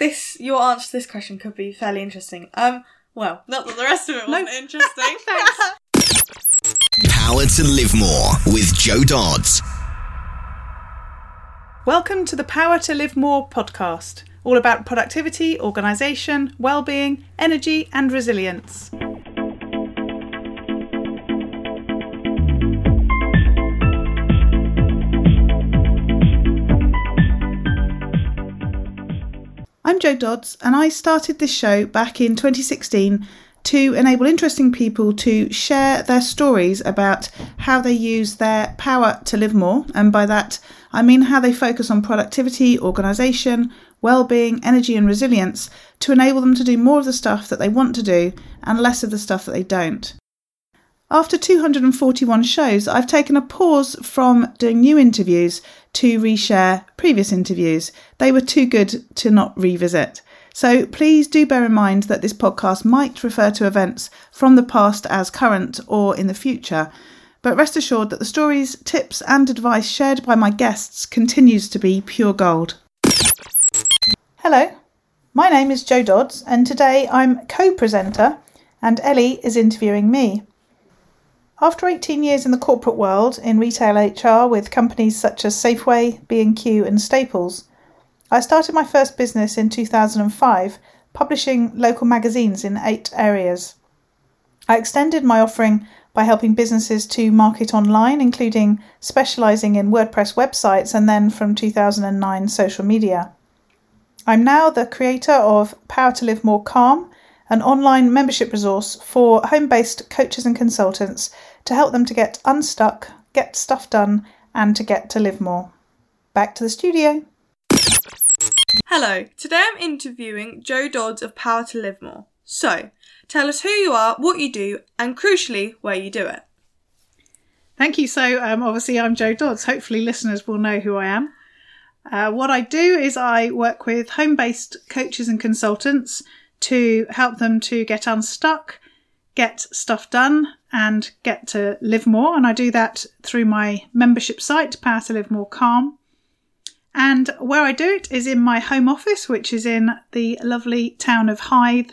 this your answer to this question could be fairly interesting. Um, well, not that the rest of it wasn't interesting. Power to Live More with Jo Dodds. Welcome to the Power to Live More podcast, all about productivity, organisation, well-being, energy and resilience. I'm Jo Dodds, and I started this show back in 2016 to enable interesting people to share their stories about how they use their power to live more. And by that, I mean how they focus on productivity, organisation, well-being, energy, and resilience to enable them to do more of the stuff that they want to do and less of the stuff that they don't. After 241 shows, I've taken a pause from doing new interviews to reshare previous interviews. They were too good to not revisit. So please do bear in mind that this podcast might refer to events from the past as current or in the future. But rest assured that the stories, tips, and advice shared by my guests continues to be pure gold. Hello, my name is Jo Dodds, and today I'm co presenter, and Ellie is interviewing me. After 18 years in the corporate world in retail HR with companies such as Safeway, B&Q and Staples, I started my first business in 2005, publishing local magazines in eight areas. I extended my offering by helping businesses to market online, including specialising in WordPress websites and then from 2009 social media. I'm now the creator of Power to Live More Calm, an online membership resource for home based coaches and consultants to help them to get unstuck, get stuff done, and to get to live more. Back to the studio. Hello, today I'm interviewing Jo Dodds of Power to Live More. So, tell us who you are, what you do, and crucially, where you do it. Thank you. So, um, obviously, I'm Jo Dodds. Hopefully, listeners will know who I am. Uh, what I do is I work with home based coaches and consultants to help them to get unstuck, get stuff done, and get to live more. And I do that through my membership site, Power to Live More Calm. And where I do it is in my home office, which is in the lovely town of Hythe,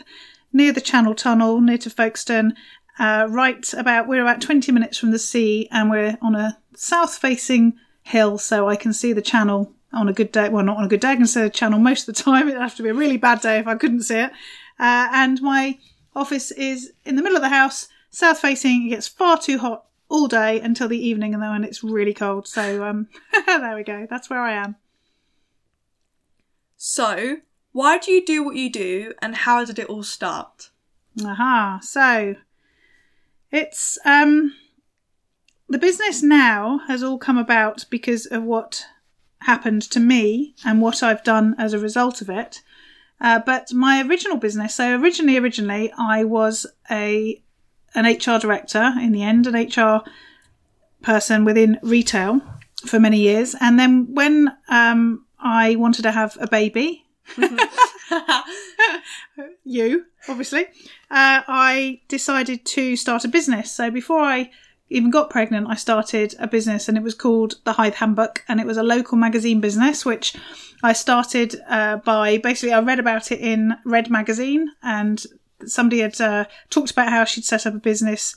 near the Channel Tunnel, near to Folkestone. Uh, right about, we're about 20 minutes from the sea and we're on a south facing hill, so I can see the channel on a good day. Well, not on a good day, I can see the channel most of the time. It'd have to be a really bad day if I couldn't see it. Uh, and my office is in the middle of the house, south facing. It gets far too hot all day until the evening, and then it's really cold. So um, there we go. That's where I am. So, why do you do what you do, and how did it all start? Aha. So it's um the business now has all come about because of what happened to me and what I've done as a result of it. Uh, but my original business, so originally, originally, I was a an HR director in the end, an HR person within retail for many years, and then when um, I wanted to have a baby, you obviously, uh, I decided to start a business. So before I even got pregnant, I started a business and it was called the Hythe Handbook and it was a local magazine business, which I started uh, by basically, I read about it in Red Magazine and somebody had uh, talked about how she'd set up a business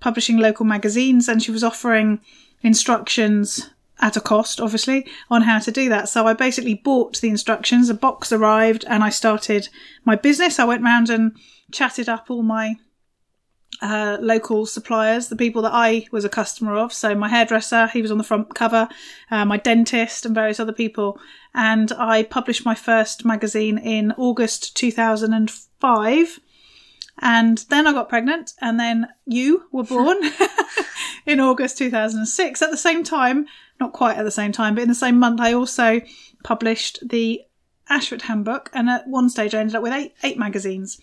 publishing local magazines and she was offering instructions at a cost, obviously, on how to do that. So I basically bought the instructions, a box arrived, and I started my business. I went round and chatted up all my uh, local suppliers, the people that I was a customer of. So my hairdresser, he was on the front cover, uh, my dentist, and various other people. And I published my first magazine in August 2005. And then I got pregnant, and then you were born in August 2006. At the same time, not quite at the same time, but in the same month, I also published the Ashford Handbook, and at one stage, I ended up with eight, eight magazines.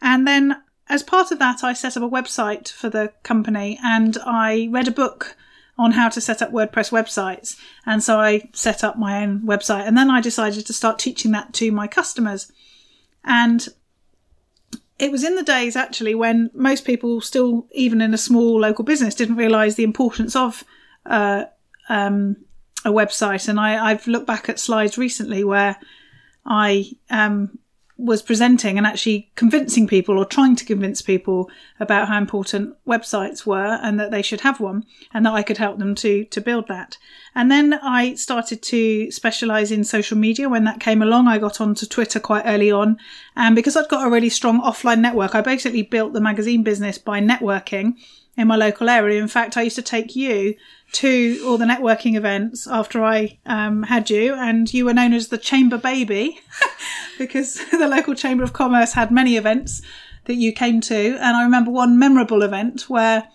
And then as part of that, I set up a website for the company and I read a book on how to set up WordPress websites. And so I set up my own website and then I decided to start teaching that to my customers. And it was in the days actually when most people still, even in a small local business, didn't realize the importance of uh, um, a website. And I, I've looked back at slides recently where I um, was presenting and actually convincing people or trying to convince people about how important websites were and that they should have one and that I could help them to to build that. And then I started to specialize in social media when that came along. I got onto Twitter quite early on and because I'd got a really strong offline network, I basically built the magazine business by networking in my local area. In fact, I used to take you to all the networking events after I um, had you, and you were known as the Chamber Baby because the local Chamber of Commerce had many events that you came to. And I remember one memorable event where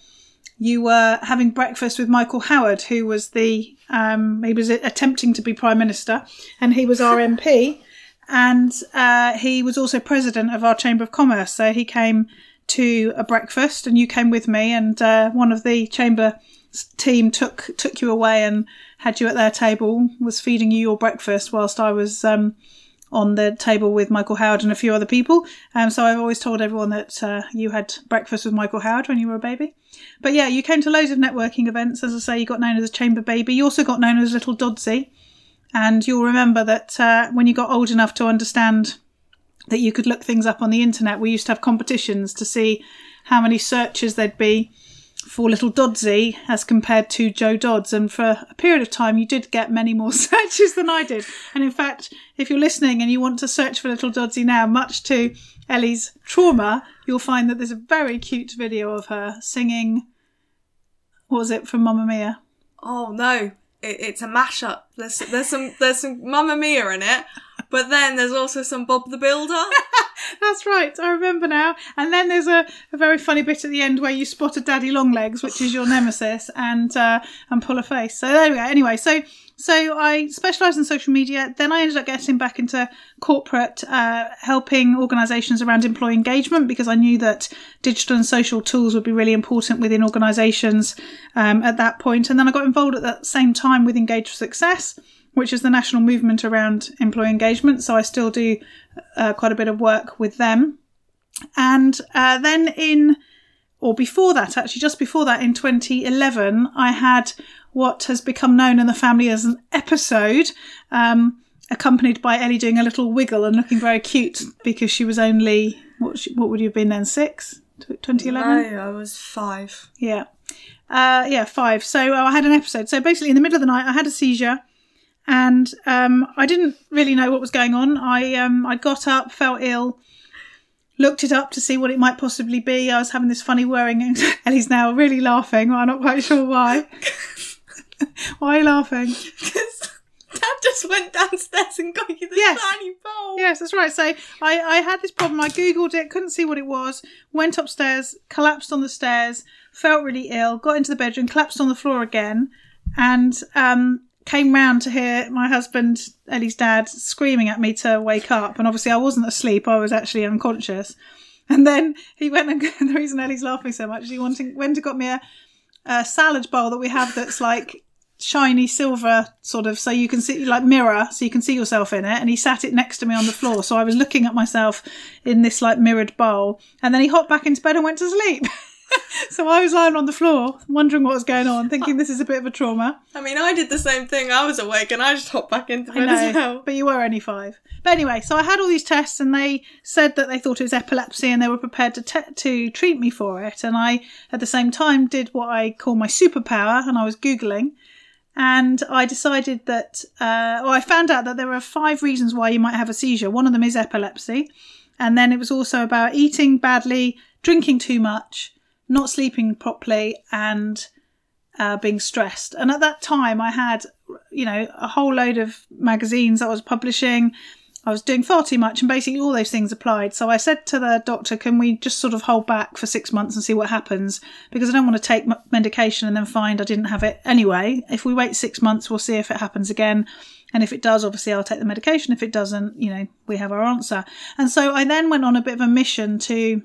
you were having breakfast with Michael Howard, who was the um, he was attempting to be prime minister, and he was our MP, and uh, he was also president of our Chamber of Commerce. So he came to a breakfast, and you came with me, and uh, one of the chamber team took took you away and had you at their table, was feeding you your breakfast whilst I was um, on the table with Michael Howard and a few other people. Um, so I've always told everyone that uh, you had breakfast with Michael Howard when you were a baby. But yeah, you came to loads of networking events. As I say, you got known as a chamber baby. You also got known as Little Doddsy. And you'll remember that uh, when you got old enough to understand that you could look things up on the internet, we used to have competitions to see how many searches there'd be for little Doddsy as compared to Jo Dodds. And for a period of time, you did get many more searches than I did. And in fact, if you're listening and you want to search for little Doddsy now, much to Ellie's trauma, you'll find that there's a very cute video of her singing. What was it from Mamma Mia? Oh no, it, it's a mashup. There's there's some there's some Mamma Mia in it, but then there's also some Bob the Builder. That's right. I remember now. And then there's a, a very funny bit at the end where you spot a daddy longlegs, which is your nemesis, and uh, and pull a face. So there we go. Anyway, so so I specialised in social media. Then I ended up getting back into corporate, uh, helping organisations around employee engagement because I knew that digital and social tools would be really important within organisations um, at that point. And then I got involved at the same time with Engage for Success which is the national movement around employee engagement. So I still do uh, quite a bit of work with them. And uh, then in, or before that, actually, just before that, in 2011, I had what has become known in the family as an episode, um, accompanied by Ellie doing a little wiggle and looking very cute because she was only, what, what would you have been then, six? 2011? No, I was five. Yeah. Uh, yeah, five. So I had an episode. So basically, in the middle of the night, I had a seizure and um, I didn't really know what was going on. I um, I got up, felt ill, looked it up to see what it might possibly be. I was having this funny whirring, and Ellie's now really laughing. I'm not quite sure why. why are you laughing? Because Dad just went downstairs and got you the Yes. tiny bowl. Yes, that's right. So I, I had this problem. I googled it, couldn't see what it was. Went upstairs, collapsed on the stairs, felt really ill. Got into the bedroom, collapsed on the floor again, and um, came round to hear my husband, Ellie's dad, screaming at me to wake up. And obviously, I wasn't asleep; I was actually unconscious. And then he went and the reason Ellie's laughing so much is he wanting, went and got me a, a salad bowl that we have that's like shiny silver sort of so you can see like mirror so you can see yourself in it. And he sat it next to me on the floor. So i was looking at myself in this like mirrored bowl. And then he hopped back into bed and went to sleep so i was lying on the floor wondering what was going on thinking this is a bit of a trauma I mean, I did the same thing. I was awake and I just hopped back into bed know, as well. but you were only five. But anyway, so I had all these tests, and they said that they thought it was epilepsy, and they were prepared to te- to treat me for it. And I, at the same time, did what I call my superpower, and I was googling, and I decided that, uh, well, I found out that there are five reasons why you might have a seizure. One of them is epilepsy, and then it was also about eating badly, drinking too much, not sleeping properly, and uh, being stressed. And at that time, I had, you know, a whole load of magazines I was publishing. I was doing far too much, and basically all those things applied. So I said to the doctor, "Can we just sort of hold back for six months and see what happens? Because I don't want to take medication and then find I didn't have it anyway. If we wait six months, we'll see if it happens again." And if it does, obviously I'll take the medication. If it doesn't, you know, we have our answer. And so I then went on a bit of a mission to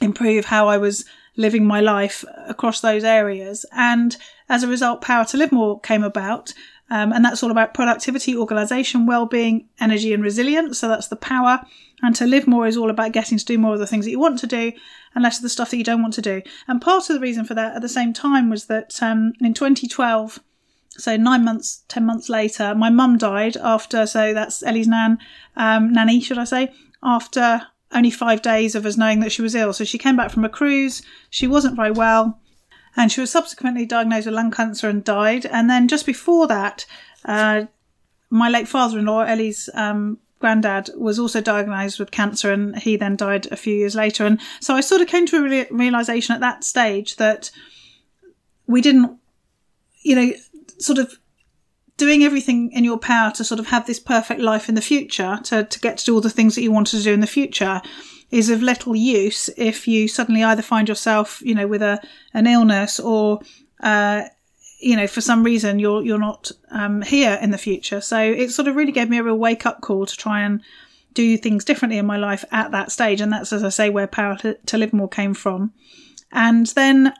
improve how I was living my life across those areas. And as a result, Power to Live More came about. Um, and that's all about productivity, organisation, well-being, energy and resilience. So that's the power. And to live more is all about getting to do more of the things that you want to do and less of the stuff that you don't want to do. And part of the reason for that at the same time was that um, in 2012, so nine months, ten months later, my mum died after. So that's Ellie's nan, um, nanny, should I say? After only five days of us knowing that she was ill. So she came back from a cruise. She wasn't very well, and she was subsequently diagnosed with lung cancer and died. And then just before that, uh, my late father-in-law, Ellie's um, granddad, was also diagnosed with cancer, and he then died a few years later. And so I sort of came to a re- realization at that stage that we didn't, you know, sort of doing everything in your power to sort of have this perfect life in the future, to, to get to do all the things that you wanted to do in the future, is of little use if you suddenly either find yourself, you know, with a an illness or uh, you know, for some reason you're you're not um, here in the future. So it sort of really gave me a real wake up call to try and do things differently in my life at that stage, and that's as I say where Power to, to Live More came from. And then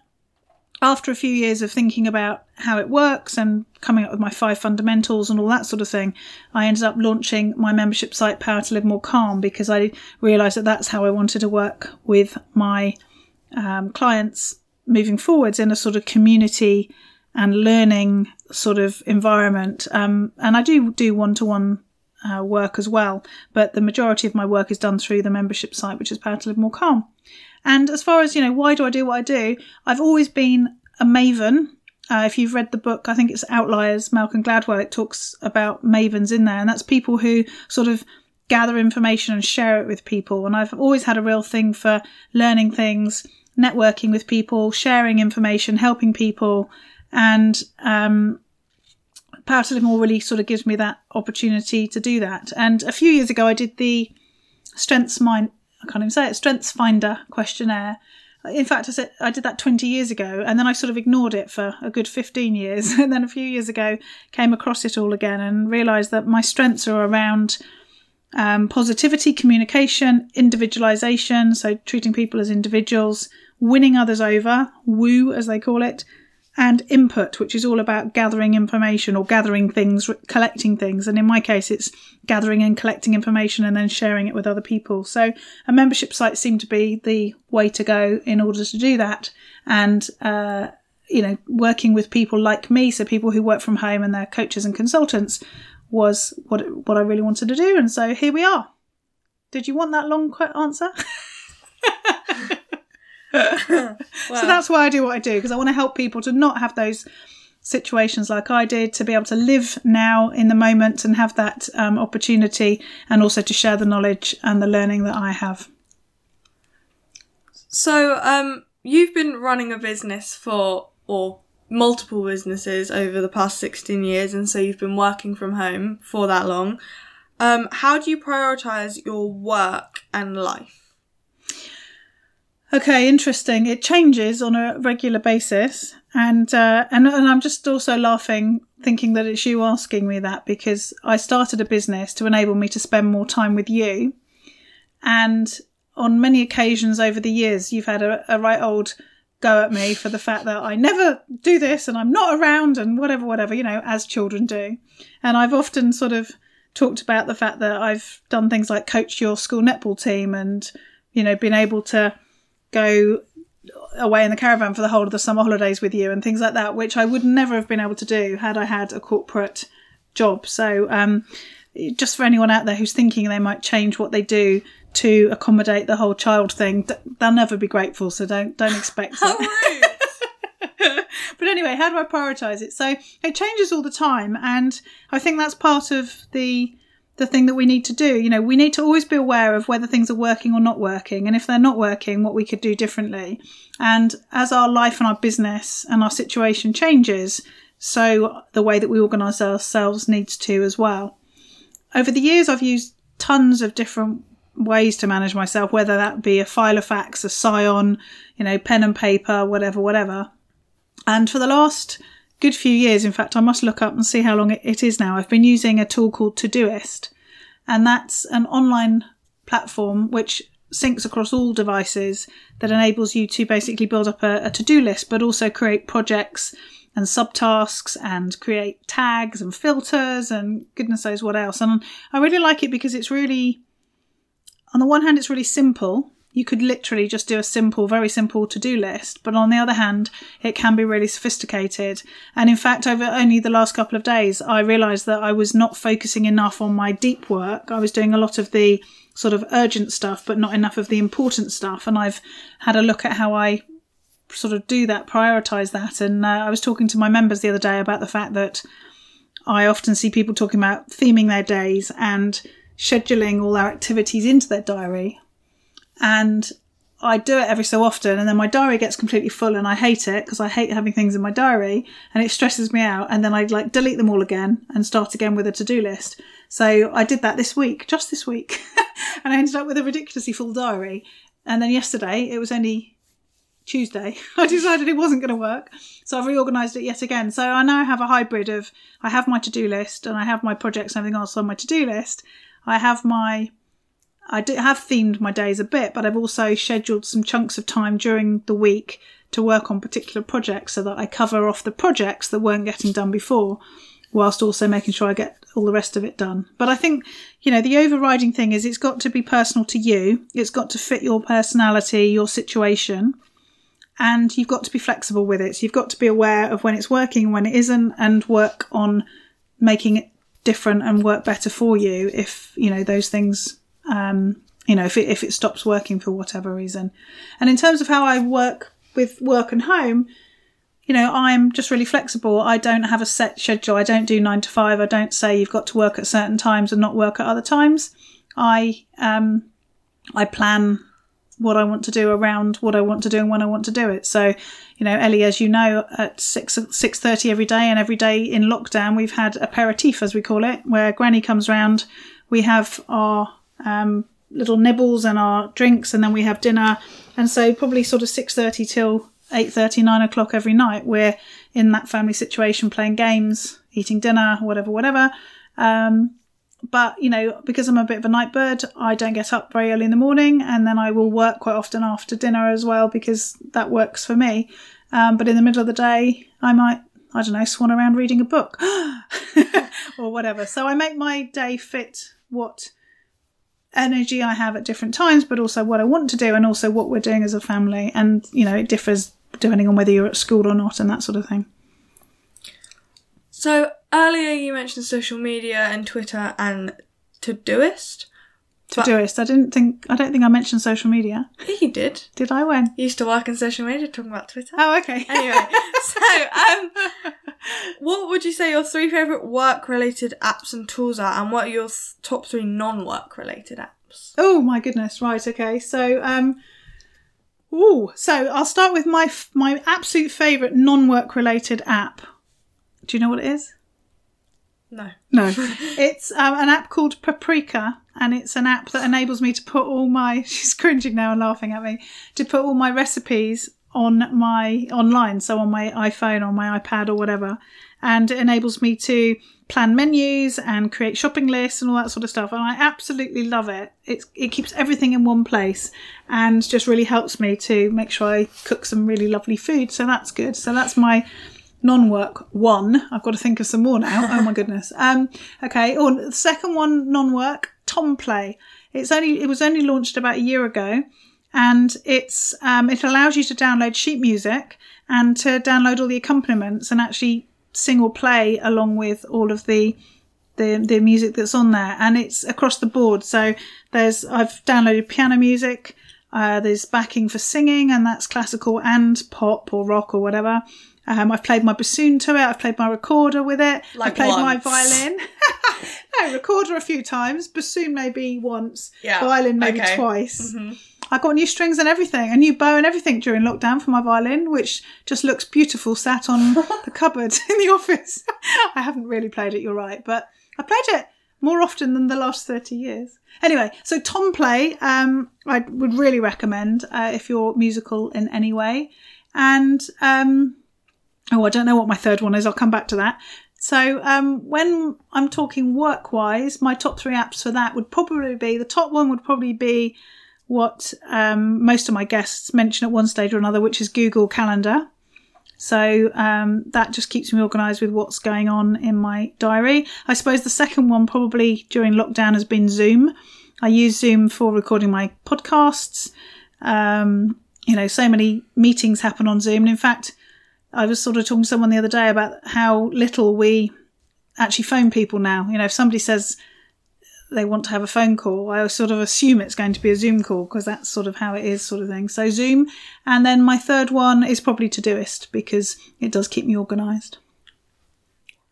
after a few years of thinking about how it works and coming up with my five fundamentals and all that sort of thing, I ended up launching my membership site, Power to Live More Calm, because I realised that that's how I wanted to work with my um, clients moving forwards in a sort of community and learning sort of environment. Um, and I do do one to one work as well, but the majority of my work is done through the membership site, which is Power to Live More Calm. And as far as, you know, why do I do what I do? I've always been a maven. Uh, if you've read the book, I think it's Outliers, Malcolm Gladwell, it talks about mavens in there. And that's people who sort of gather information and share it with people. And I've always had a real thing for learning things, networking with people, sharing information, helping people. And, um, Power to Live More really sort of gives me that opportunity to do that. And a few years ago, I did the Strengths Mind, I can't even say it, Strengths Finder questionnaire. In fact, I said I did that 20 years ago, and then I sort of ignored it for a good 15 years. And then a few years ago, came across it all again and realised that my strengths are around um, positivity, communication, individualisation, so treating people as individuals, winning others over, woo as they call it, and input, which is all about gathering information or gathering things, collecting things. And in my case, it's gathering and collecting information and then sharing it with other people. So a membership site seemed to be the way to go in order to do that. And, uh, you know, working with people like me, so people who work from home and they're coaches and consultants, was what what I really wanted to do. And so here we are. Did you want that long answer? So that's why I do what I do because I want to help people to not have those situations like I did, to be able to live now in the moment and have that um, opportunity, and also to share the knowledge and the learning that I have. So, um, you've been running a business for, or multiple businesses over the past 16 years, and so you've been working from home for that long. Um, how do you prioritize your work and life? Okay, interesting. It changes on a regular basis, and uh, and and I'm just also laughing, thinking that it's you asking me that because I started a business to enable me to spend more time with you, and on many occasions over the years, you've had a, a right old go at me for the fact that I never do this and I'm not around and whatever, whatever, you know, as children do. And I've often sort of talked about the fact that I've done things like coach your school netball team and, you know, been able to go away in the caravan for the whole of the summer holidays with you and things like that, which I would never have been able to do had I had a corporate job. So, um, just for anyone out there who's thinking they might change what they do to accommodate the whole child thing, they'll never be grateful. So don't don't expect it. but anyway, how do I prioritize it? So it changes all the time, and I think that's part of the the thing that we need to do. You know, we need to always be aware of whether things are working or not working, and if they're not working, what we could do differently. And as our life and our business and our situation changes, so the way that we organise ourselves needs to as well. Over the years, I've used tons of different ways to manage myself, whether that be a Filofax, a Psion, you know, pen and paper, whatever, whatever. And for the last good few years. In fact, I must look up and see how long it is now. I've been using a tool called Todoist, and that's an online platform which syncs across all devices that enables you to basically build up a, a to-do list, but also create projects and subtasks and create tags and filters and goodness knows what else. And I really like it because it's really, on the one hand, it's really simple you could literally just do a simple, very simple to do list. But on the other hand, it can be really sophisticated. And in fact, over only the last couple of days, I realized that I was not focusing enough on my deep work. I was doing a lot of the sort of urgent stuff, but not enough of the important stuff. And I've had a look at how I sort of do that, prioritize that. And uh, I was talking to my members the other day about the fact that I often see people talking about theming their days and scheduling all their activities into their diary and I do it every so often, and then my diary gets completely full, and I hate it because I hate having things in my diary, and it stresses me out. And then I like delete them all again and start again with a to do list. So I did that this week, just this week, and I ended up with a ridiculously full diary. And then yesterday, it was only Tuesday. I decided it wasn't going to work, so I've reorganised it yet again. So I now have a hybrid of I have my to do list and I have my projects and everything else on my to do list. I have my I do have themed my days a bit, but I've also scheduled some chunks of time during the week to work on particular projects so that I cover off the projects that weren't getting done before, whilst also making sure I get all the rest of it done. But I think, you know, the overriding thing is it's got to be personal to you. It's got to fit your personality, your situation, and you've got to be flexible with it. So you've got to be aware of when it's working when it isn't and work on making it different and work better for you if, you know, those things um, you know, if it, if it stops working for whatever reason. And in terms of how I work with work and home, you know, I'm just really flexible. I don't have a set schedule. I don't do nine to five. I don't say you've got to work at certain times and not work at other times. I, um, I plan what I want to do around what I want to do and when I want to do it. So, you know, Ellie, as you know, at six six thirty every day, and every day in lockdown, we've had aperitif, as we call it, where Granny comes round. We have our um, little nibbles and our drinks, and then we have dinner. And so probably sort of six thirty till eight thirty, nine o'clock every night, we're in that family situation, playing games, eating dinner, whatever, whatever. Um, but you know, because I'm a bit of a night bird, I don't get up very early in the morning, and then I will work quite often after dinner as well because that works for me. Um, but in the middle of the day, I might I don't know, swan around reading a book or whatever. So I make my day fit what energy I have at different times, but also what I want to do and also what we're doing as a family. And, you know, it differs depending on whether you're at school or not and that sort of thing. So earlier you mentioned social media and Twitter and Todoist. Todoist. I didn't think. I don't think I mentioned social media. Yeah, you did. Did I? When? You used to work in social media, talking about Twitter. Oh, okay. Anyway, so um, what would you say your three favorite work-related apps and tools are, and what are your top three non-work-related apps? Oh my goodness! Right. Okay. So um. Ooh, so I'll start with my f- my absolute favourite non-work related app. Do you know what it is? No. No, it's um, an app called Paprika, and it's an app that enables me to put all my. She's cringing now and laughing at me to put all my recipes on my online, so on my iPhone or my iPad or whatever, and it enables me to plan menus and create shopping lists and all that sort of stuff. And I absolutely love it. It it keeps everything in one place and just really helps me to make sure I cook some really lovely food. So that's good. So that's my non-work one. I've got to think of some more now. Oh my goodness. Um, okay. Oh, the second one, non-work, Tomplay. It's only, it was only launched about a year ago and it's, um, it allows you to download sheet music and to download all the accompaniments and actually sing or play along with all of the, the, the music that's on there and it's across the board. So there's, I've downloaded piano music, uh, there's backing for singing and that's classical and pop or rock or whatever. Um, I've played my bassoon to it. I've played my recorder with it. Like I've played my violin. no, recorder a few times. Bassoon maybe once. Yeah, Violin maybe okay. twice. I got new strings and everything, a new bow and everything during lockdown for my violin, which just looks beautiful sat on the cupboard in the office. I haven't really played it, you're right, but I played it more often than the last 30 years. Anyway, so Tomplay, um, I would really recommend uh, if you're musical in any way. And um, oh, I don't know what my third one is. I'll come back to that. So um, when I'm talking work wise, my top three apps for that would probably be the top one would probably be what um, most of my guests mention at one stage or another, which is Google Calendar. So um, that just keeps me organised with what's going on in my diary. I suppose the second one, probably during lockdown, has been Zoom. I use Zoom for recording my podcasts. Um, you know, so many meetings happen on Zoom. And in fact, I was sort of talking to someone the other day about how little we actually phone people now. You know, if somebody says they want to have a phone call, I sort of assume it's going to be a Zoom call because that's sort of how it is, sort of thing. So Zoom, and then my third one is probably Todoist because it does keep me organised.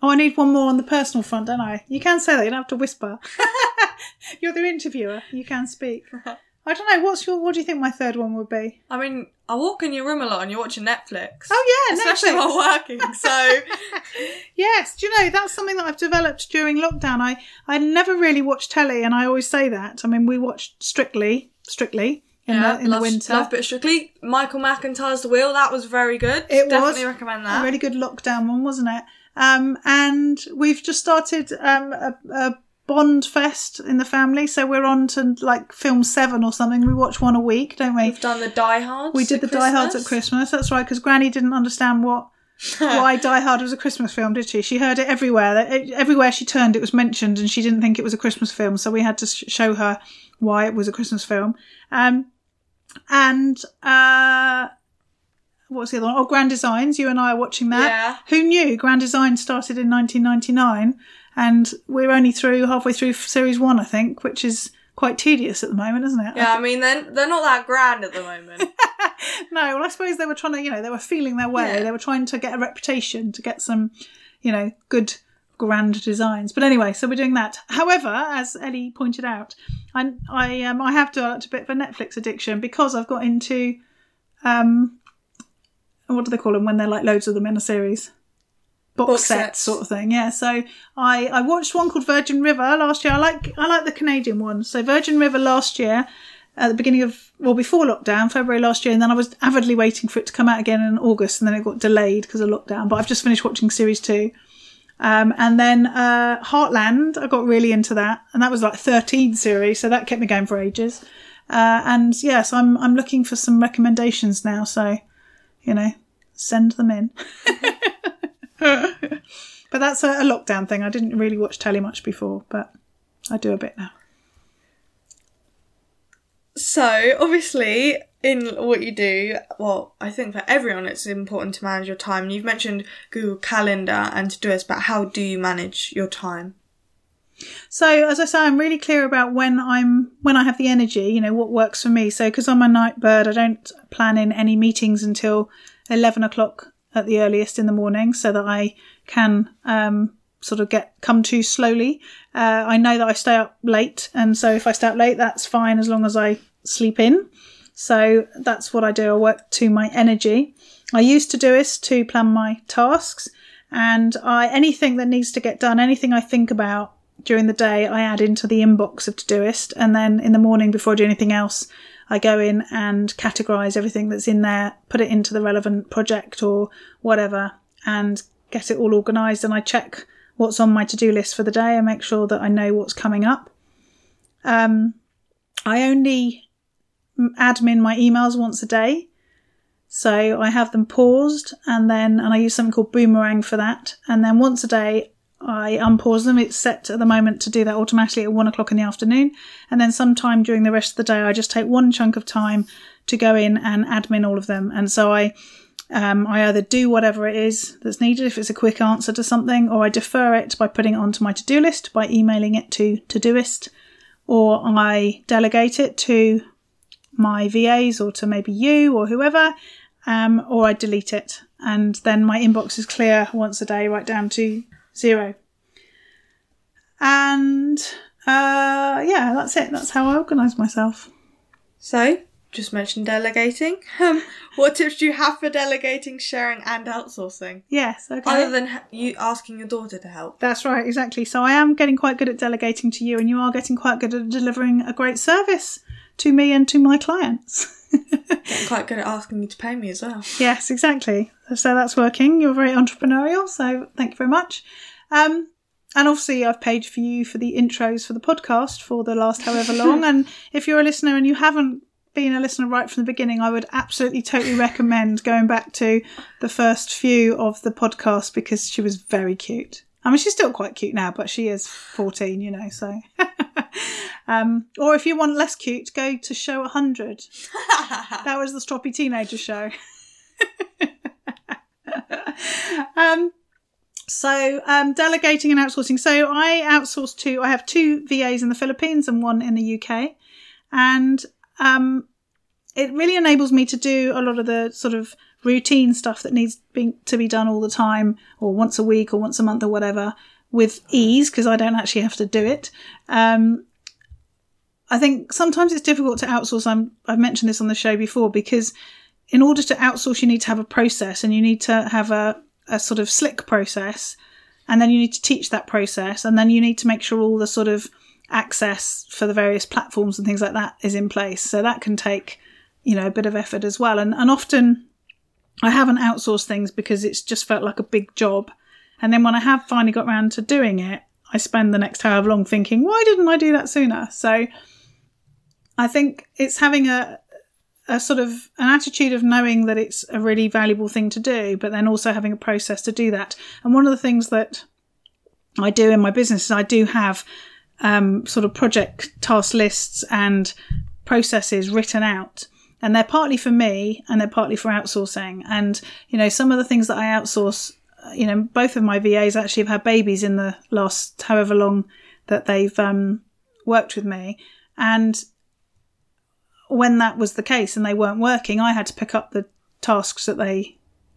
Oh, I need one more on the personal front, don't I? You can say that. You don't have to whisper. You're the interviewer. You can speak. I don't know. What's your? What do you think my third one would be? I mean, I walk in your room a lot and you're watching Netflix. Oh yeah, Especially Netflix. while working. So, Yes, do you know that's something that I've developed during lockdown. I I never really watched telly, and I always say that. I mean, we watched Strictly, Strictly in yeah, the in love, the winter. Love Bit Strictly. Michael McIntyre's The Wheel. That was very good. It Definitely was recommend a that. really good lockdown one, wasn't it? Um, and we've just started um, a, a Bond fest in the family, so we're on to like film seven or something. We watch one a week, don't we? We've done the Die Hard. We did the at Die Hards at Christmas. Christmas. That's right, because Granny didn't understand what why Die Hard was a Christmas film, did she? She heard it everywhere. That- Everywhere she turned, it was mentioned, and she didn't think it was a Christmas film. So we had to sh- show her why it was a Christmas film. Um, and uh, what's the other one? Oh, Grand Designs. You and I are watching that. Yeah. Who knew Grand Designs started in 1999, and we're only through halfway through series one, I think, which is quite tedious at the moment, isn't it? Yeah, I mean, they're, they're not that grand at the moment. No, well, I suppose they were trying to, you know, they were feeling their way. Yeah. They were trying to get a reputation, to get some, you know, good grand designs. But anyway, so we're doing that. However, as Ellie pointed out, I I um I have developed a bit of a Netflix addiction because I've got into um what do they call them when they're like loads of them in a series? Box, Box sets, sets. sort of thing. Yeah. So I I watched one called Virgin River last year. I like I like the Canadian one. So Virgin River last year at the beginning of well before lockdown february last year and then i was avidly waiting for it to come out again in august and then it got delayed because of lockdown but i've just finished watching series two um, and then uh, heartland i got really into that and that was like 13 series so that kept me going for ages uh, and yes i'm i'm looking for some recommendations now so you know send them in but that's a, a lockdown thing i didn't really watch telly much before but i do a bit now So, obviously, in what you do, well, I think for everyone it's important to manage your time. And You've mentioned Google Calendar and Todoist, but how do you manage your time? So as I say, I'm really clear about when I'm when I have the energy. You know what works for me. So because I'm a night bird, I don't plan in any meetings until eleven o'clock at the earliest in the morning, so that I can um, sort of get come to slowly. Uh, I know that I stay up late, and so if I stay up late, that's fine as long as I sleep in. So that's what I do. I work to my energy. I use Todoist to plan my tasks, and I anything that needs to get done, anything I think about during the day, I add into the inbox of Todoist, and then in the morning before I do anything else, I go in and categorize everything that's in there, put it into the relevant project or whatever, and get it all organized. And I check what's on my to-do list for the day and make sure that I know what's coming up. Um, I only admin my emails once a day. So I have them paused and then, and I use something called Boomerang for that. And then once a day, I unpause them. It's set at the moment to do that automatically at one o'clock in the afternoon. And then sometime during the rest of the day, I just take one chunk of time to go in and admin all of them. And so I, um, I either do whatever it is that's needed if it's a quick answer to something, or I defer it by putting it onto my to-do list by emailing it to Todoist, or I delegate it to my VAs or to maybe you or whoever, um, or I delete it. And then my inbox is clear once a day, right down to zero. And uh, yeah, that's it. That's how I organise myself. So, just mentioned delegating. Um, what tips do you have for delegating, sharing, and outsourcing? Yes, okay. Other than you asking your daughter to help. That's right, exactly. So I am getting quite good at delegating to you, and you are getting quite good at delivering a great service to me and to my clients. Quite good at asking you to pay me as well. yes, exactly. So that's working. You're very entrepreneurial, so thank you very much. Um, and obviously, I've paid for you for the intros for the podcast for the last however long. and if you're a listener and you haven't been a listener right from the beginning, I would absolutely totally recommend going back to the first few of the podcast because she was very cute. I mean, she's still quite cute now, but she is 14, you know, so. um, or if you want less cute, go to show 100. that was the Stroppy Teenager show. um, so, um, delegating and outsourcing. So, I outsource to, I have two VAs in the Philippines and one in the UK. And um, it really enables me to do a lot of the sort of routine stuff that needs being, to be done all the time or once a week or once a month or whatever with ease because I don't actually have to do it. Um, I think sometimes it's difficult to outsource. I'm, I've mentioned this on the show before because in order to outsource, you need to have a process and you need to have a, a sort of slick process. And then you need to teach that process. And then you need to make sure all the sort of access for the various platforms and things like that is in place. So that can take, you know, a bit of effort as well. And, and often I haven't outsourced things because it's just felt like a big job. And then when I have finally got around to doing it, I spend the next however long thinking, why didn't I do that sooner? So I think it's having a, a sort of an attitude of knowing that it's a really valuable thing to do, but then also having a process to do that. And one of the things that I do in my business is I do have um, sort of project task lists and processes written out and they're partly for me and they're partly for outsourcing. And, you know, some of the things that I outsource, you know, both of my VAs actually have had babies in the last however long that they've um, worked with me. And when that was the case and they weren't working, I had to pick up the tasks that they,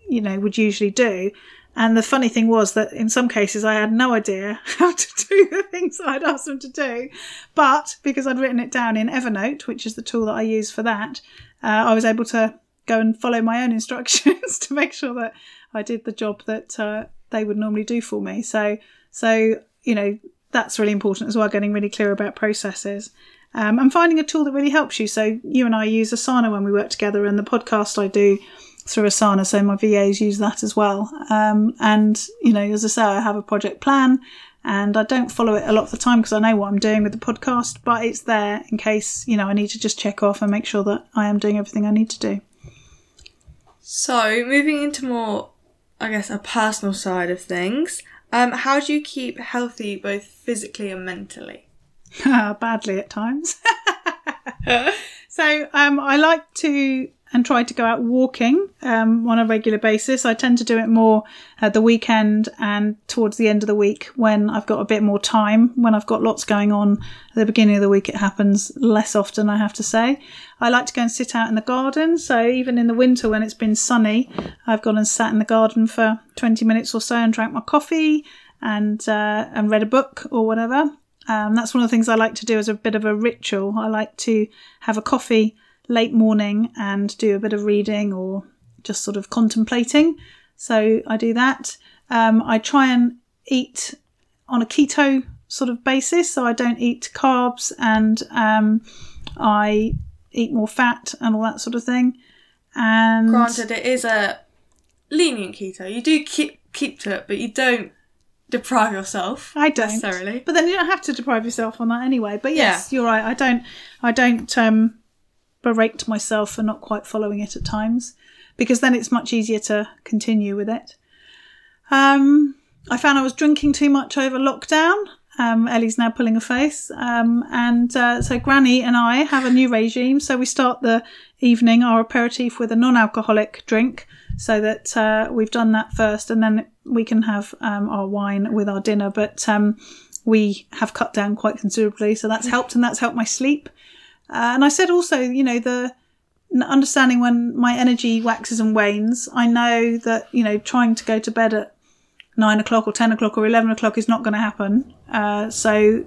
you know, would usually do. And the funny thing was that in some cases I had no idea how to do the things I'd asked them to do. But because I'd written it down in Evernote, which is the tool that I use for that, uh, I was able to go and follow my own instructions to make sure that I did the job that uh, they would normally do for me. So, so you know, that's really important as well. Getting really clear about processes. Um, and finding a tool that really helps you. So you and I use Asana when we work together, and the podcast I do through Asana. So my VAs use that as well. Um, and you know, as I say, I have a project plan, and I don't follow it a lot of the time because I know what I'm doing with the podcast, but it's there in case, you know, I need to just check off and make sure that I am doing everything I need to do. So, moving into more, I guess, a personal side of things, um, how do you keep healthy both physically and mentally? Badly at times. so, um, I like to and try to go out walking um, on a regular basis. I tend to do it more at the weekend and towards the end of the week when I've got a bit more time. When I've got lots going on at the beginning of the week, it happens less often, I have to say. I like to go and sit out in the garden. So even in the winter when it's been sunny, I've gone and sat in the garden for 20 minutes or so and drank my coffee and, uh, and read a book or whatever. Um, that's one of the things I like to do as a bit of a ritual. I like to have a coffee late morning and do a bit of reading or just sort of contemplating. So I do that. Um, I try and eat on a keto sort of basis, so I don't eat carbs and um, I eat more fat and all that sort of thing. And granted, it is a lenient keto. You do keep keep to it, but you don't deprive yourself. I don't necessarily. But then you don't have to deprive yourself on that anyway. But yes, yeah. you're right. I don't. I don't um, berate myself for not quite following it at times because then it's much easier to continue with it. Um, I found I was drinking too much over lockdown. Um, Ellie's now pulling a face. Um, and uh, so Granny and I have a new regime. So we start the evening, our aperitif, with a non alcoholic drink so that uh, we've done that first and then we can have um, our wine with our dinner. But um, we have cut down quite considerably. So that's helped and that's helped my sleep. Uh, and I said also, you know, the understanding when my energy waxes and wanes, I know that, you know, trying to go to bed at nine o'clock or 10 o'clock or 11 o'clock is not going to happen. Uh, so,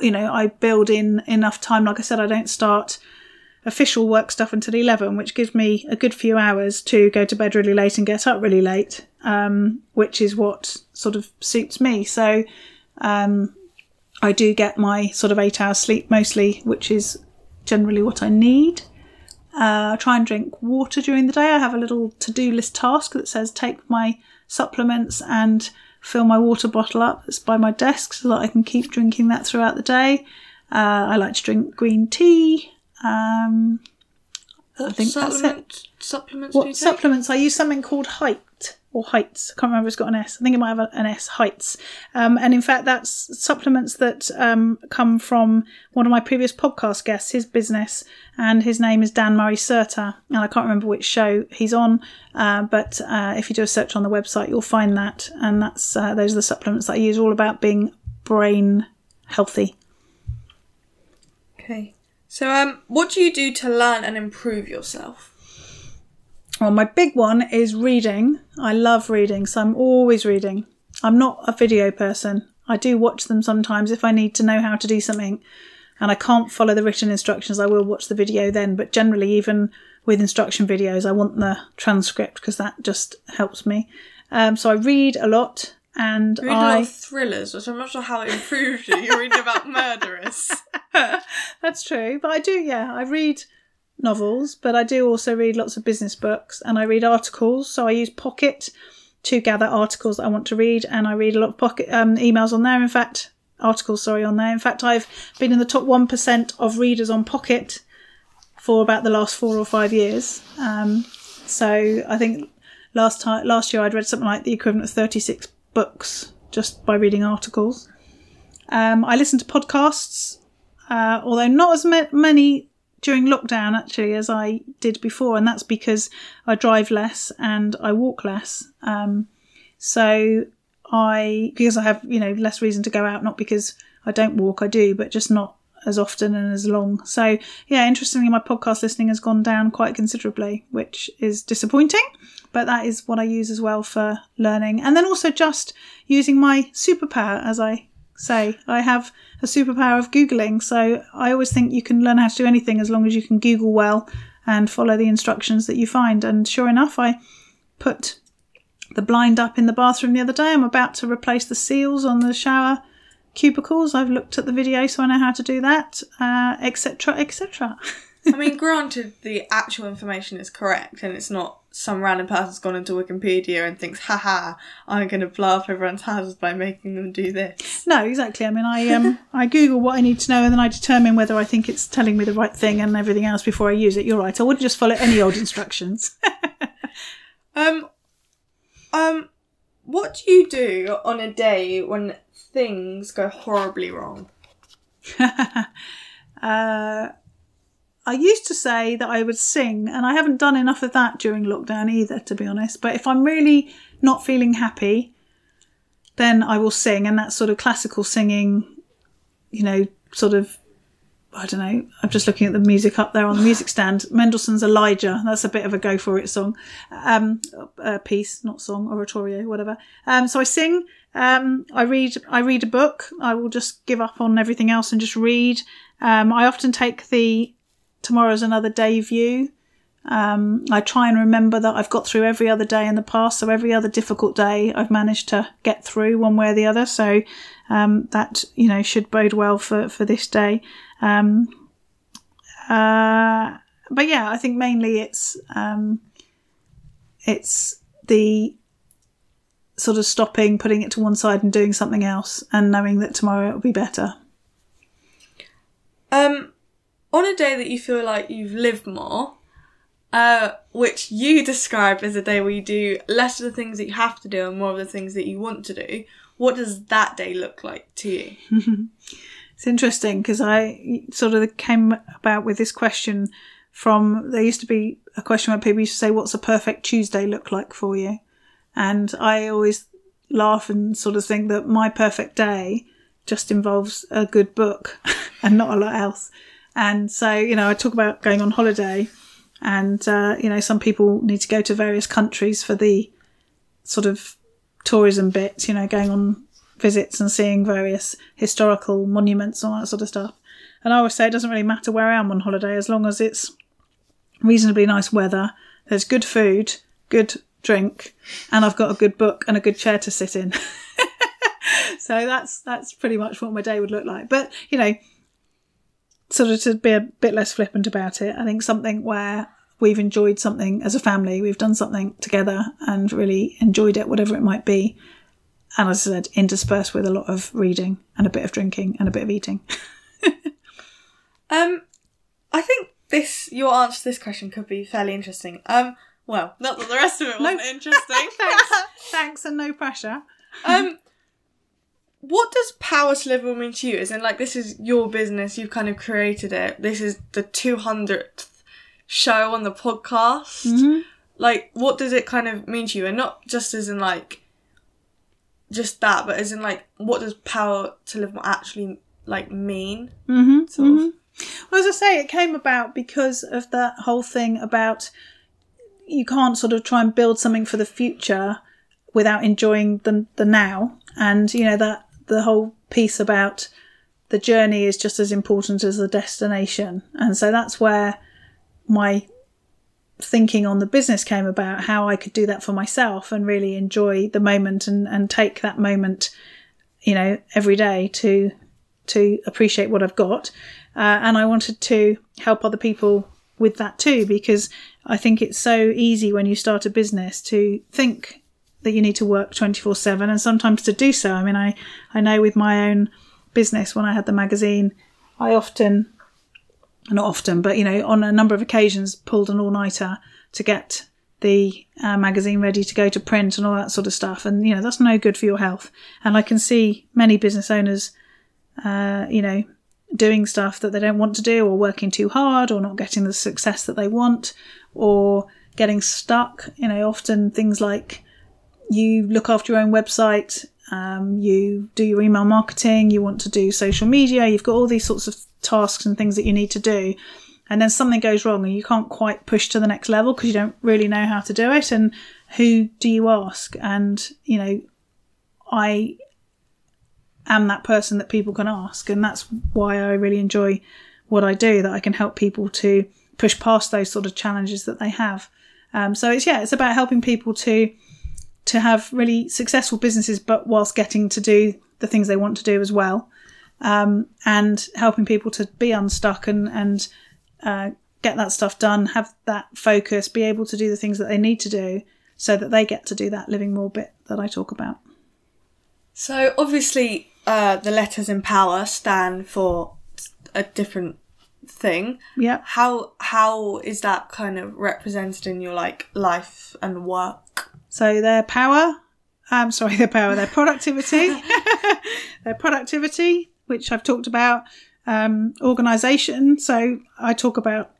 you know, I build in enough time. Like I said, I don't start official work stuff until 11, which gives me a good few hours to go to bed really late and get up really late, um, which is what sort of suits me. So, um, I do get my sort of eight hours sleep mostly, which is generally what I need. Uh, I try and drink water during the day. I have a little to do list task that says take my supplements and fill my water bottle up that's by my desk so that I can keep drinking that throughout the day. Uh, I like to drink green tea. Um, I think that's it. Supplements? What supplements? I use something called Height or Heights. I can't remember it's got an S. I think it might have an S, Heights. Um, and in fact, that's supplements that um, come from one of my previous podcast guests, his business, and his name is Dan Murray Serter. And I can't remember which show he's on, uh, but uh, if you do a search on the website, you'll find that. And that's uh, those are the supplements that I use, all about being brain healthy. Okay. So, um, what do you do to learn and improve yourself? Well, my big one is reading. I love reading, so I'm always reading. I'm not a video person. I do watch them sometimes if I need to know how to do something and I can't follow the written instructions, I will watch the video then. But generally, even with instruction videos, I want the transcript because that just helps me. Um, so I read a lot and You read a lot of thrillers, which I'm not sure how it improves you. You're reading about murderers. That's true. But I do, yeah, I read novels, but I do also read lots of business books and I read articles. So I use Pocket to gather articles that I want to read, and I read a lot of Pocket um, emails on there. In fact, articles, sorry, on there. In fact, I've been in the top 1% of readers on Pocket for about the last four or five years. Um, so I think last time, last year I'd read something like the equivalent of 36 books just by reading articles. Um, I listen to podcasts, uh, although not as ma- many during lockdown actually as I did before, and that's because I drive less and I walk less. Um, so I because I have you know less reason to go out, not because I don't walk, I do, but just not as often and as long. So yeah, interestingly, my podcast listening has gone down quite considerably, which is disappointing. But that is what I use as well for learning, and then also just using my superpower, as I say. I have a superpower of googling, so I always think you can learn how to do anything as long as you can Google well and follow the instructions that you find. And sure enough, I put the blind up in the bathroom the other day. I'm about to replace the seals on the shower cubicles. I've looked at the video, so I know how to do that, etc., etc. I mean, granted, the actual information is correct, and it's not some random person's gone into Wikipedia and thinks, haha, I'm going to blow up everyone's houses by making them do this. no, exactly. I mean, I um, I Google what I need to know, and then I determine whether I think it's telling me the right thing and everything else before I use it. You're right. I wouldn't just follow any old instructions. Um, um, what do you do on a day when things go horribly wrong? uh, I used to say that I would sing, and I haven't done enough of that during lockdown either, to be honest. But if I'm really not feeling happy, then I will sing, and that sort of classical singing, you know, sort of. I don't know. I'm just looking at the music up there on the music stand. Mendelssohn's Elijah. That's a bit of a go for it song, um, uh, piece, not song, oratorio, whatever. Um, so I sing. Um, I read. I read a book. I will just give up on everything else and just read. Um, I often take the tomorrow's another day view. Um, I try and remember that I've got through every other day in the past, so every other difficult day I've managed to get through one way or the other. So um, that you know should bode well for for this day. Um, uh, but yeah, I think mainly it's um, it's the sort of stopping, putting it to one side, and doing something else, and knowing that tomorrow it will be better. Um, on a day that you feel like you've lived more, uh, which you describe as a day where you do less of the things that you have to do and more of the things that you want to do, what does that day look like to you? It's interesting because I sort of came about with this question from there used to be a question where people used to say, "What's a perfect Tuesday look like for you?" And I always laugh and sort of think that my perfect day just involves a good book and not a lot else. And so, you know, I talk about going on holiday, and uh, you know, some people need to go to various countries for the sort of tourism bits. You know, going on visits and seeing various historical monuments and all that sort of stuff. And I always say it doesn't really matter where I am on holiday as long as it's reasonably nice weather, there's good food, good drink, and I've got a good book and a good chair to sit in. so that's that's pretty much what my day would look like. But you know, sort of to be a bit less flippant about it, I think something where we've enjoyed something as a family, we've done something together and really enjoyed it, whatever it might be. And as I said, interspersed with a lot of reading and a bit of drinking and a bit of eating. Um, I think this your answer to this question could be fairly interesting. Um, Well, not that the rest of it wasn't interesting. Thanks. Thanks and no pressure. um, what does power to live mean to you? As in, like, this is your business. You've kind of created it. This is the two hundredth show on the podcast. Mm-hmm. Like, what does it kind of mean to you? And not just as in like, just that, but as in like, what does power to live more actually like mean? Mm-hmm. Sort of. Well, as I say, it came about because of that whole thing about you can't sort of try and build something for the future without enjoying the the now, and you know that the whole piece about the journey is just as important as the destination, and so that's where my thinking on the business came about how I could do that for myself and really enjoy the moment and, and take that moment, you know, every day to to appreciate what I've got. Uh, and I wanted to help other people with that too, because I think it's so easy when you start a business to think that you need to work 24 7 and sometimes to do so. I mean, I, I know with my own business, when I had the magazine, I often, not often, but you know, on a number of occasions pulled an all nighter to get the uh, magazine ready to go to print and all that sort of stuff. And, you know, that's no good for your health. And I can see many business owners, uh, you know, doing stuff that they don't want to do or working too hard or not getting the success that they want or getting stuck. You know, often things like you look after your own website, um, you do your email marketing, you want to do social media, you've got all these sorts of tasks and things that you need to do. And then something goes wrong and you can't quite push to the next level because you don't really know how to do it. And who do you ask? And, you know, I am that person that people can ask. And that's why I really enjoy what I do, that I can help people to push past those sort of challenges that they have. Um, so it's, yeah, it's about helping people to, to have really successful businesses, but whilst getting to do the things they want to do as well. Um, and helping people to be unstuck and, and, uh, get that stuff done, have that focus, be able to do the things that they need to do so that they get to do that living more bit that I talk about. So obviously, uh, the letters in power stand for a different thing. Yeah. How how is that kind of represented in your like life and work? So their power, I'm sorry, their power, their productivity, their productivity, which I've talked about, um, organization. So I talk about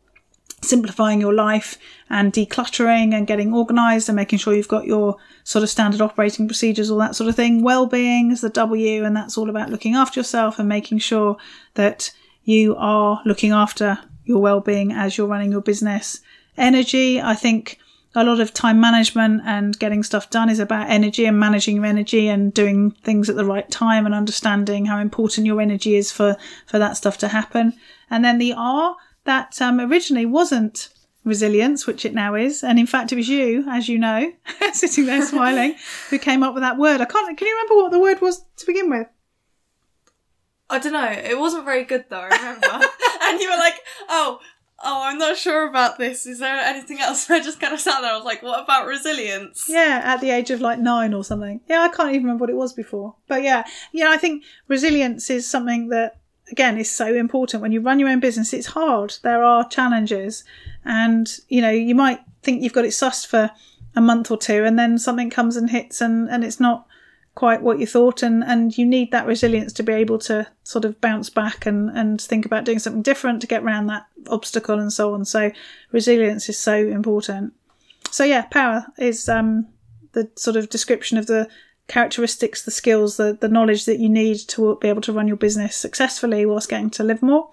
simplifying your life and decluttering and getting organized and making sure you've got your sort of standard operating procedures, all that sort of thing. Well-being is the W, and that's all about looking after yourself and making sure that you are looking after your well-being as you're running your business. Energy, I think a lot of time management and getting stuff done is about energy and managing your energy and doing things at the right time and understanding how important your energy is for, for that stuff to happen. And then the R, that um, originally wasn't resilience, which it now is. And in fact, it was you, as you know, sitting there smiling, who came up with that word. I can't, can you remember what the word was to begin with? I don't know. It wasn't very good though. I remember, and you were like, "Oh, oh, I'm not sure about this. Is there anything else?" I just kind of sat there. I was like, "What about resilience?" Yeah, at the age of like nine or something. Yeah, I can't even remember what it was before. But yeah, yeah, I think resilience is something that again is so important when you run your own business. It's hard. There are challenges, and you know you might think you've got it sussed for a month or two, and then something comes and hits, and and it's not quite what you thought and and you need that resilience to be able to sort of bounce back and and think about doing something different to get around that obstacle and so on. So resilience is so important. So yeah power is um the sort of description of the characteristics the skills the the knowledge that you need to be able to run your business successfully whilst getting to live more.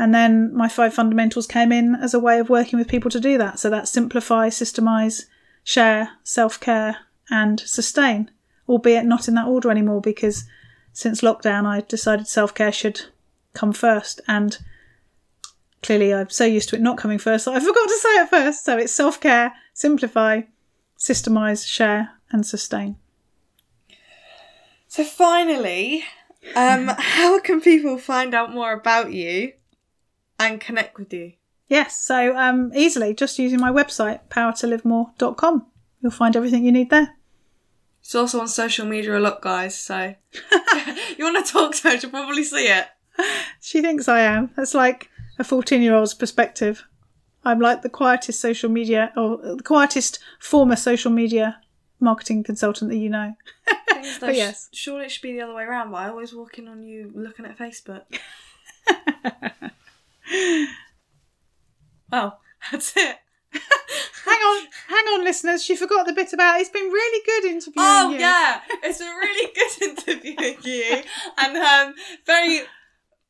And then my five fundamentals came in as a way of working with people to do that. So that's simplify systemize share self-care and sustain albeit not in that order anymore because since lockdown I decided self care should come first and clearly I'm so used to it not coming first that I forgot to say it first. So it's self care, simplify, systemize, share, and sustain. So finally, um, how can people find out more about you and connect with you? Yes, so um, easily just using my website, powertolivemore.com. You'll find everything you need there. It's also on social media a lot, guys. So you want to talk to her, you'll probably see it. She thinks I am. That's like a 14 year old's perspective. I'm like the quietest social media or the quietest former social media marketing consultant that you know. Though, But yes. surely it should be the other way around. But I always walk in on you looking at Facebook. well, that's it. Hang on, hang on, listeners. She forgot the bit about it's been really good interviewing Oh you. Oh yeah, it's been really good interviewing you and um, very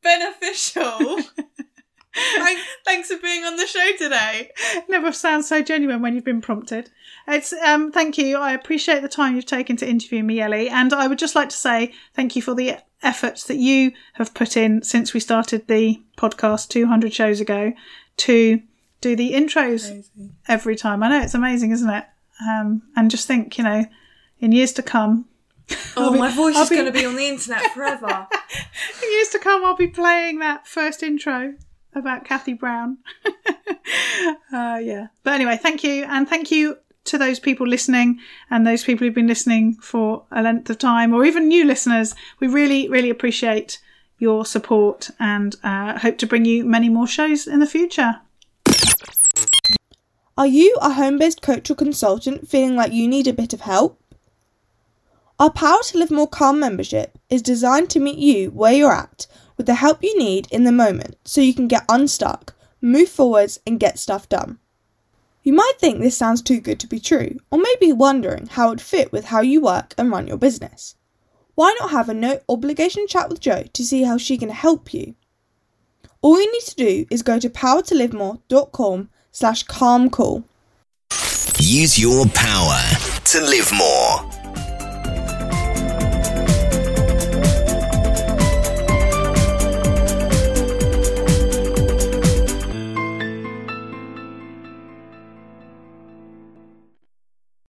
beneficial. Thanks for being on the show today. Never sounds so genuine when you've been prompted. It's um thank you. I appreciate the time you've taken to interview me, Ellie, and I would just like to say thank you for the efforts that you have put in since we started the podcast 200 shows ago to do the intros every time. I know it's amazing, isn't it? Um, and just think, you know, in years to come, Oh, be- my voice I'll is be- going to be on the internet forever. in years to come, I'll be playing that first intro about Kathy Brown. uh, yeah. But anyway, thank you. And thank you to those people listening and those people who've been listening for a length of time or even new listeners. We really, really appreciate your support and uh, hope to bring you many more shows in the future. Are you a home based coach or consultant feeling like you need a bit of help? Our Power to Live More Calm membership is designed to meet you where you're at with the help you need in the moment so you can get unstuck, move forwards, and get stuff done. You might think this sounds too good to be true, or maybe wondering how it would fit with how you work and run your business. Why not have a no obligation chat with Jo to see how she can help you? All you need to do is go to powertolivemore.com slash calm call. Use your power to live more.